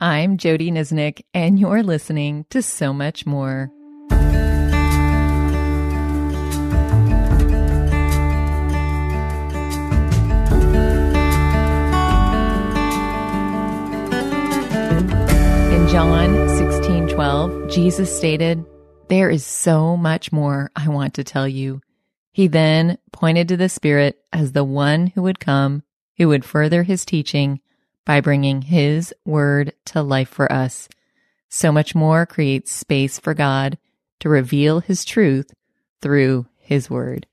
I'm Jodie Niznik, and you're listening to So Much More. In John 16 12, Jesus stated, There is so much more I want to tell you. He then pointed to the Spirit as the one who would come, who would further his teaching by bringing His Word to life for us. So much more creates space for God to reveal His truth through His Word.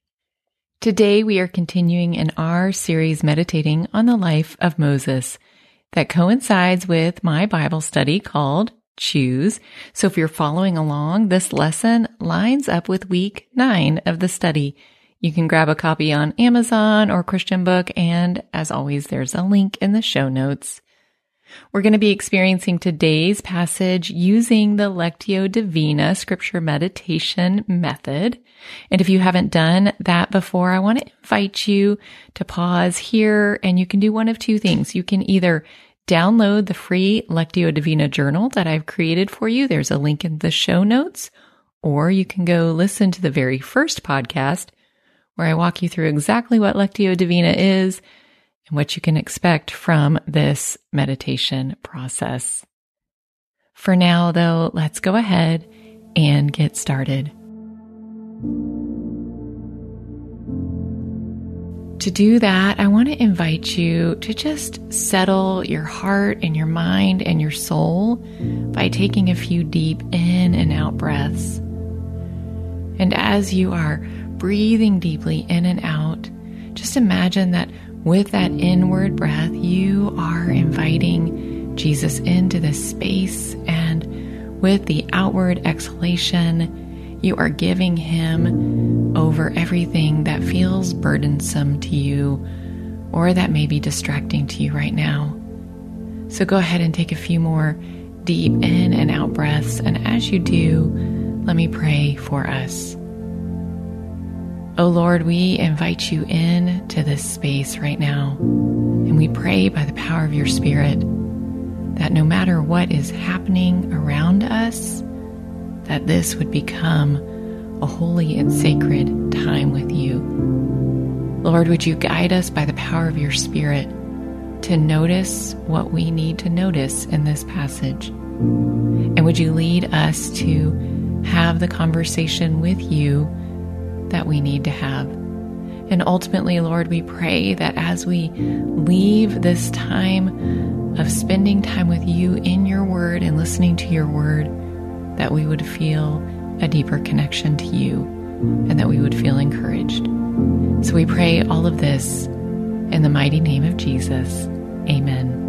Today we are continuing in our series meditating on the life of Moses that coincides with my Bible study called Choose. So if you're following along, this lesson lines up with week nine of the study. You can grab a copy on Amazon or Christian Book, and as always, there's a link in the show notes. We're going to be experiencing today's passage using the Lectio Divina scripture meditation method. And if you haven't done that before, I want to invite you to pause here and you can do one of two things. You can either download the free Lectio Divina journal that I've created for you. There's a link in the show notes, or you can go listen to the very first podcast where I walk you through exactly what Lectio Divina is and what you can expect from this meditation process. For now, though, let's go ahead and get started. To do that, I want to invite you to just settle your heart and your mind and your soul by taking a few deep in and out breaths. And as you are breathing deeply in and out, just imagine that with that inward breath, you are inviting Jesus into this space, and with the outward exhalation, you are giving him over everything that feels burdensome to you or that may be distracting to you right now. So go ahead and take a few more deep in and out breaths, and as you do, let me pray for us. Oh Lord, we invite you in to this space right now. And we pray by the power of your Spirit that no matter what is happening around us, that this would become a holy and sacred time with you. Lord, would you guide us by the power of your Spirit to notice what we need to notice in this passage? And would you lead us to have the conversation with you that we need to have. And ultimately, Lord, we pray that as we leave this time of spending time with you in your word and listening to your word, that we would feel a deeper connection to you and that we would feel encouraged. So we pray all of this in the mighty name of Jesus. Amen.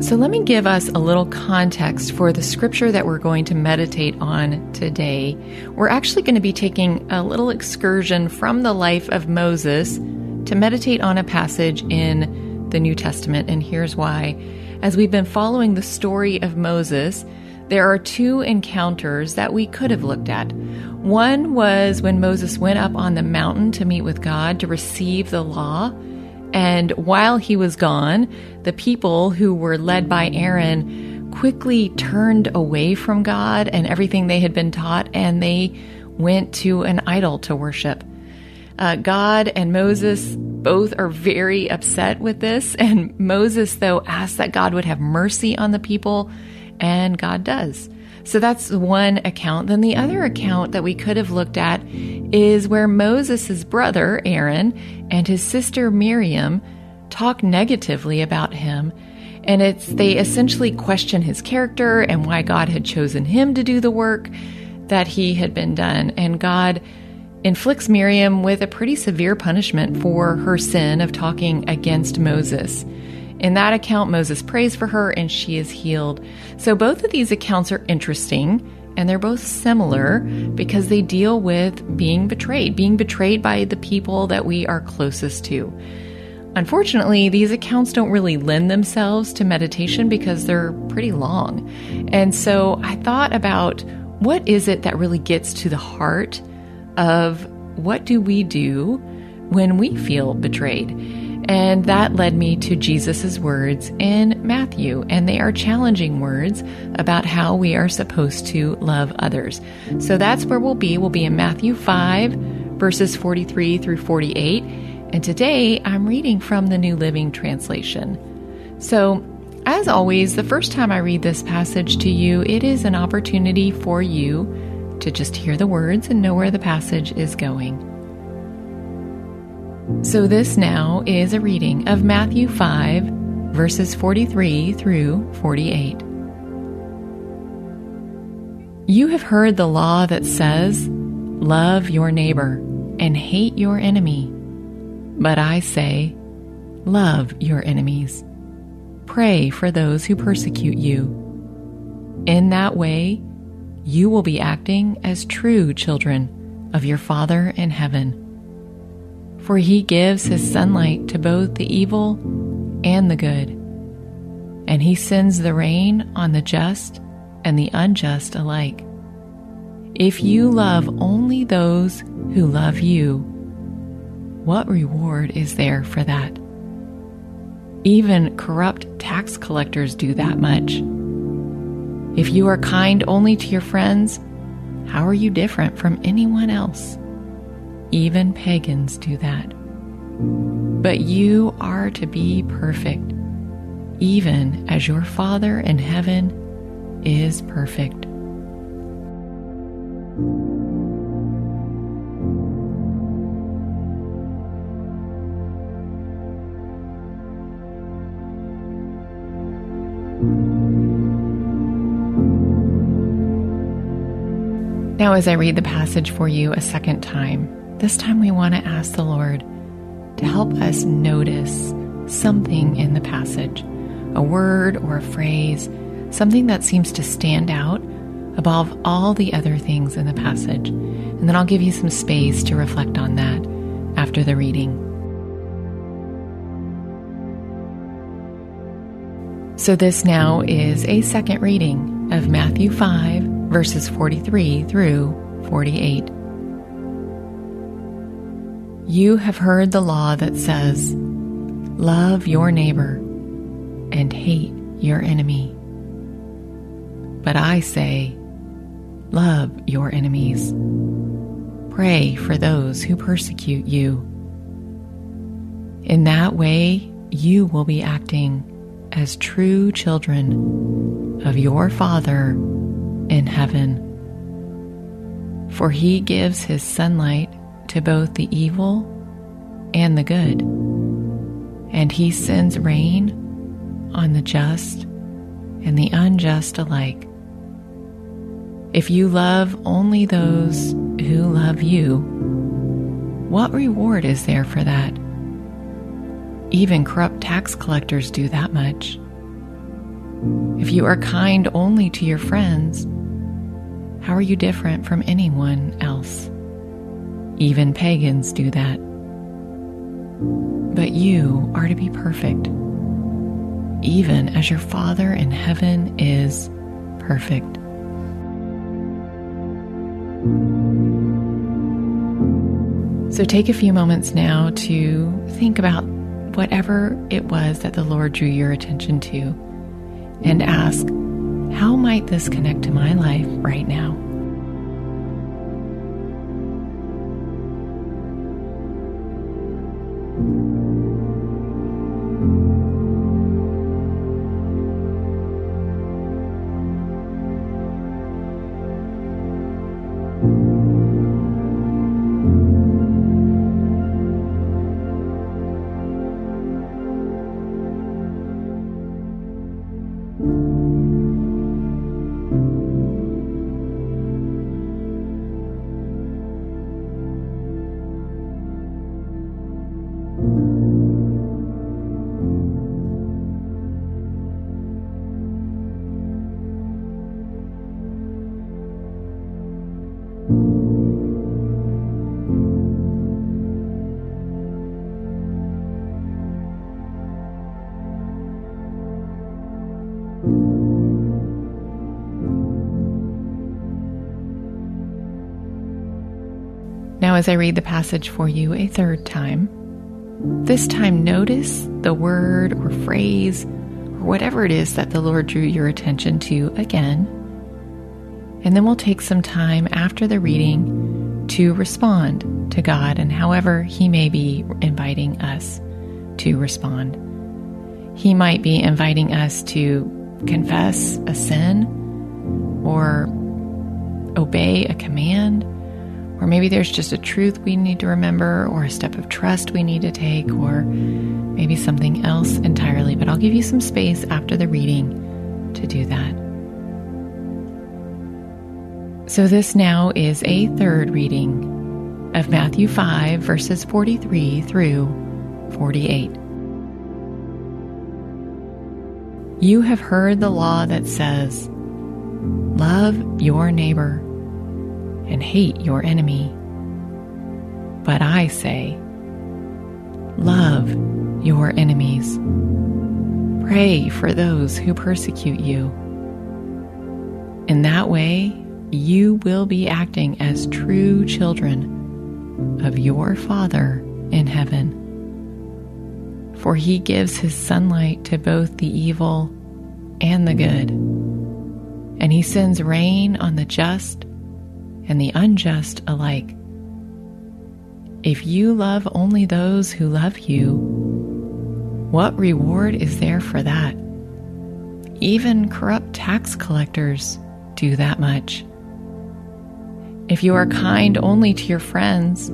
So, let me give us a little context for the scripture that we're going to meditate on today. We're actually going to be taking a little excursion from the life of Moses to meditate on a passage in the New Testament, and here's why. As we've been following the story of Moses, there are two encounters that we could have looked at. One was when Moses went up on the mountain to meet with God to receive the law. And while he was gone, the people who were led by Aaron quickly turned away from God and everything they had been taught, and they went to an idol to worship. Uh, God and Moses both are very upset with this, and Moses, though, asks that God would have mercy on the people, and God does. So that's one account. Then the other account that we could have looked at is where Moses' brother, Aaron, and his sister Miriam talk negatively about him. And it's they essentially question his character and why God had chosen him to do the work that he had been done. And God inflicts Miriam with a pretty severe punishment for her sin of talking against Moses. In that account, Moses prays for her and she is healed. So both of these accounts are interesting and they're both similar because they deal with being betrayed, being betrayed by the people that we are closest to. Unfortunately, these accounts don't really lend themselves to meditation because they're pretty long. And so I thought about what is it that really gets to the heart of what do we do when we feel betrayed? And that led me to Jesus' words in Matthew, and they are challenging words about how we are supposed to love others. So that's where we'll be. We'll be in Matthew 5, verses 43 through 48. And today I'm reading from the New Living Translation. So, as always, the first time I read this passage to you, it is an opportunity for you to just hear the words and know where the passage is going. So, this now is a reading of Matthew 5, verses 43 through 48. You have heard the law that says, Love your neighbor and hate your enemy. But I say, Love your enemies. Pray for those who persecute you. In that way, you will be acting as true children of your Father in heaven for he gives his sunlight to both the evil and the good, and he sends the rain on the just and the unjust alike. If you love only those who love you, what reward is there for that? Even corrupt tax collectors do that much. If you are kind only to your friends, how are you different from anyone else? Even pagans do that. But you are to be perfect, even as your Father in heaven is perfect. Now, as I read the passage for you a second time, this time we want to ask the Lord to help us notice something in the passage, a word or a phrase, something that seems to stand out above all the other things in the passage. And then I'll give you some space to reflect on that after the reading. So, this now is a second reading of Matthew 5, verses 43 through 48. You have heard the law that says, Love your neighbor and hate your enemy. But I say, Love your enemies. Pray for those who persecute you. In that way, you will be acting as true children of your Father in heaven. For he gives his sunlight to both the evil and the good. And he sends rain on the just and the unjust alike. If you love only those who love you, what reward is there for that? Even corrupt tax collectors do that much. If you are kind only to your friends, how are you different from anyone else? Even pagans do that. But you are to be perfect, even as your Father in heaven is perfect. So take a few moments now to think about whatever it was that the Lord drew your attention to and ask, how might this connect to my life right now? As I read the passage for you a third time, this time notice the word or phrase or whatever it is that the Lord drew your attention to again. And then we'll take some time after the reading to respond to God and however He may be inviting us to respond. He might be inviting us to confess a sin or obey a command or maybe there's just a truth we need to remember, or a step of trust we need to take, or maybe something else entirely. But I'll give you some space after the reading to do that. So, this now is a third reading of Matthew 5, verses 43 through 48. You have heard the law that says, Love your neighbor and hate your enemy. But I say, love your enemies. Pray for those who persecute you. In that way, you will be acting as true children of your Father in heaven. For he gives his sunlight to both the evil and the good, and he sends rain on the just and the unjust alike. If you love only those who love you, what reward is there for that? Even corrupt tax collectors do that much. If you are kind only to your friends,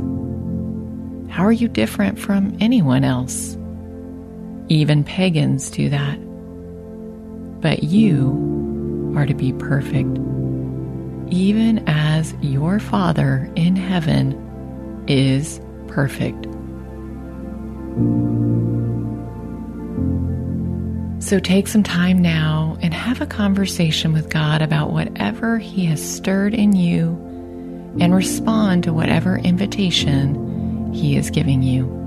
how are you different from anyone else? Even pagans do that. But you are to be perfect even as your Father in heaven is perfect. So take some time now and have a conversation with God about whatever He has stirred in you and respond to whatever invitation He is giving you.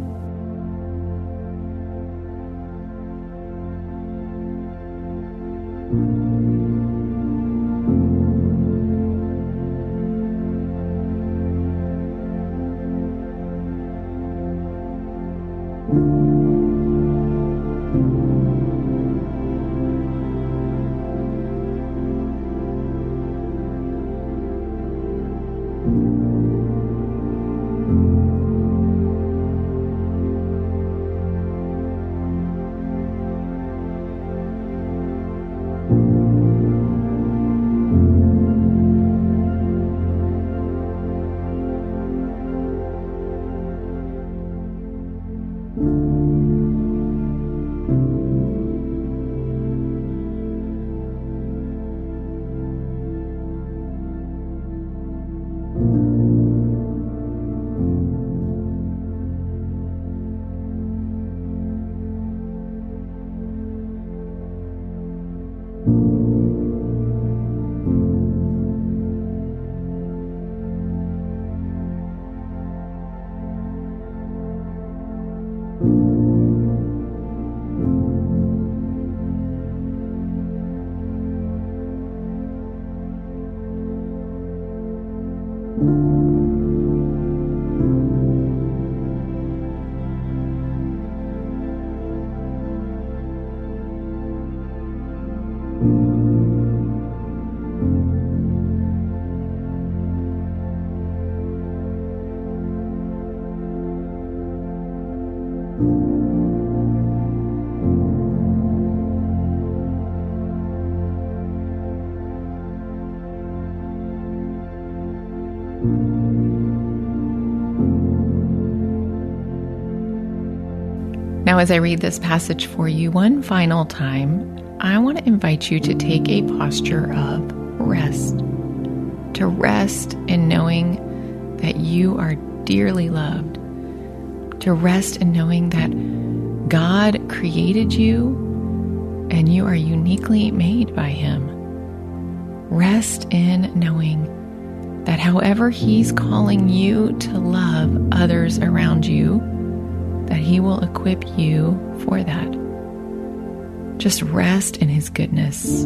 As I read this passage for you one final time, I want to invite you to take a posture of rest, to rest in knowing that you are dearly loved, to rest in knowing that God created you and you are uniquely made by Him. Rest in knowing that however He's calling you to love others around you, that He will equip you for that. Just rest in His goodness.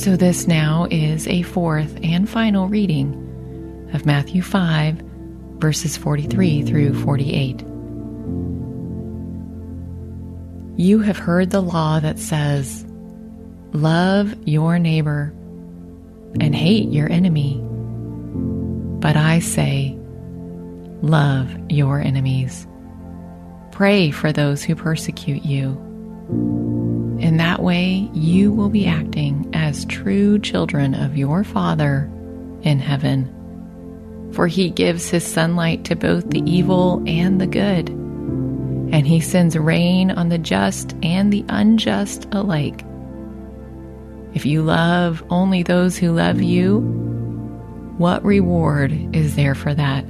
So, this now is a fourth and final reading of Matthew 5, verses 43 through 48. You have heard the law that says, Love your neighbor and hate your enemy. But I say, Love your enemies. Pray for those who persecute you. In that way, you will be acting as true children of your Father in heaven. For he gives his sunlight to both the evil and the good and he sends rain on the just and the unjust alike. If you love only those who love you, what reward is there for that?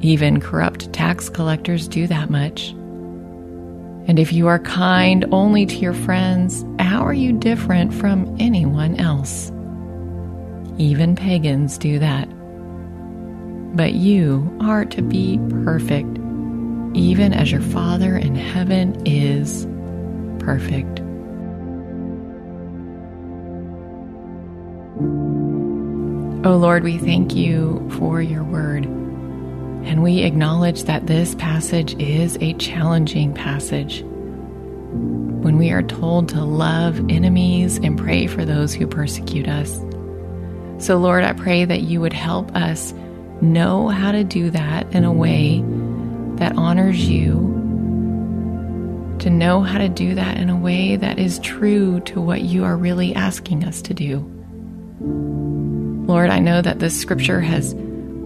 Even corrupt tax collectors do that much. And if you are kind only to your friends, how are you different from anyone else? Even pagans do that. But you are to be perfect even as your Father in heaven is perfect. O oh Lord, we thank you for your word. And we acknowledge that this passage is a challenging passage. When we are told to love enemies and pray for those who persecute us. So, Lord, I pray that you would help us know how to do that in a way that honors you, to know how to do that in a way that is true to what you are really asking us to do. Lord, I know that this scripture has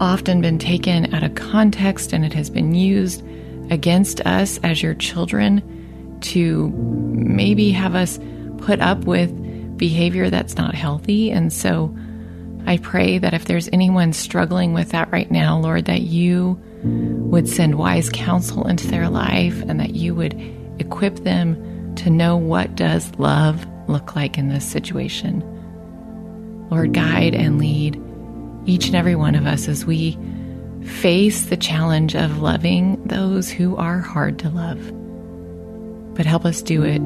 often been taken out of context and it has been used against us as your children to maybe have us put up with behavior that's not healthy. And so I pray that if there's anyone struggling with that right now, Lord, that you would send wise counsel into their life and that you would equip them to know what does love look like in this situation. Lord, guide and lead each and every one of us as we face the challenge of loving those who are hard to love. But help us do it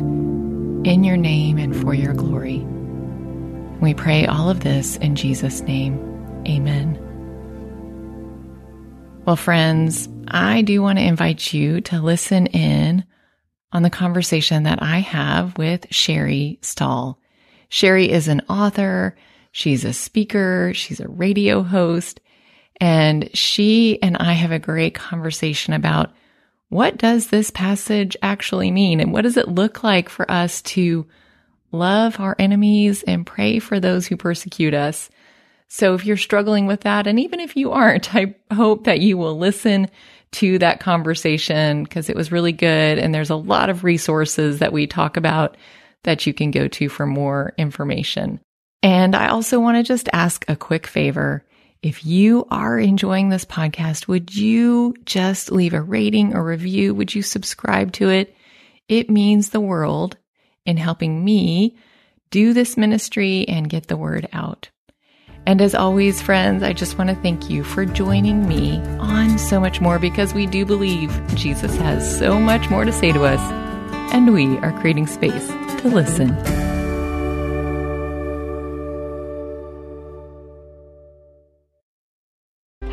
in your name and for your glory. We pray all of this in Jesus' name. Amen. Well, friends, I do want to invite you to listen in on the conversation that I have with Sherry Stahl. Sherry is an author, she's a speaker, she's a radio host, and she and I have a great conversation about what does this passage actually mean and what does it look like for us to love our enemies and pray for those who persecute us so if you're struggling with that, and even if you aren't, I hope that you will listen to that conversation because it was really good. And there's a lot of resources that we talk about that you can go to for more information. And I also want to just ask a quick favor. If you are enjoying this podcast, would you just leave a rating or review? Would you subscribe to it? It means the world in helping me do this ministry and get the word out. And as always, friends, I just want to thank you for joining me on So Much More because we do believe Jesus has so much more to say to us, and we are creating space to listen.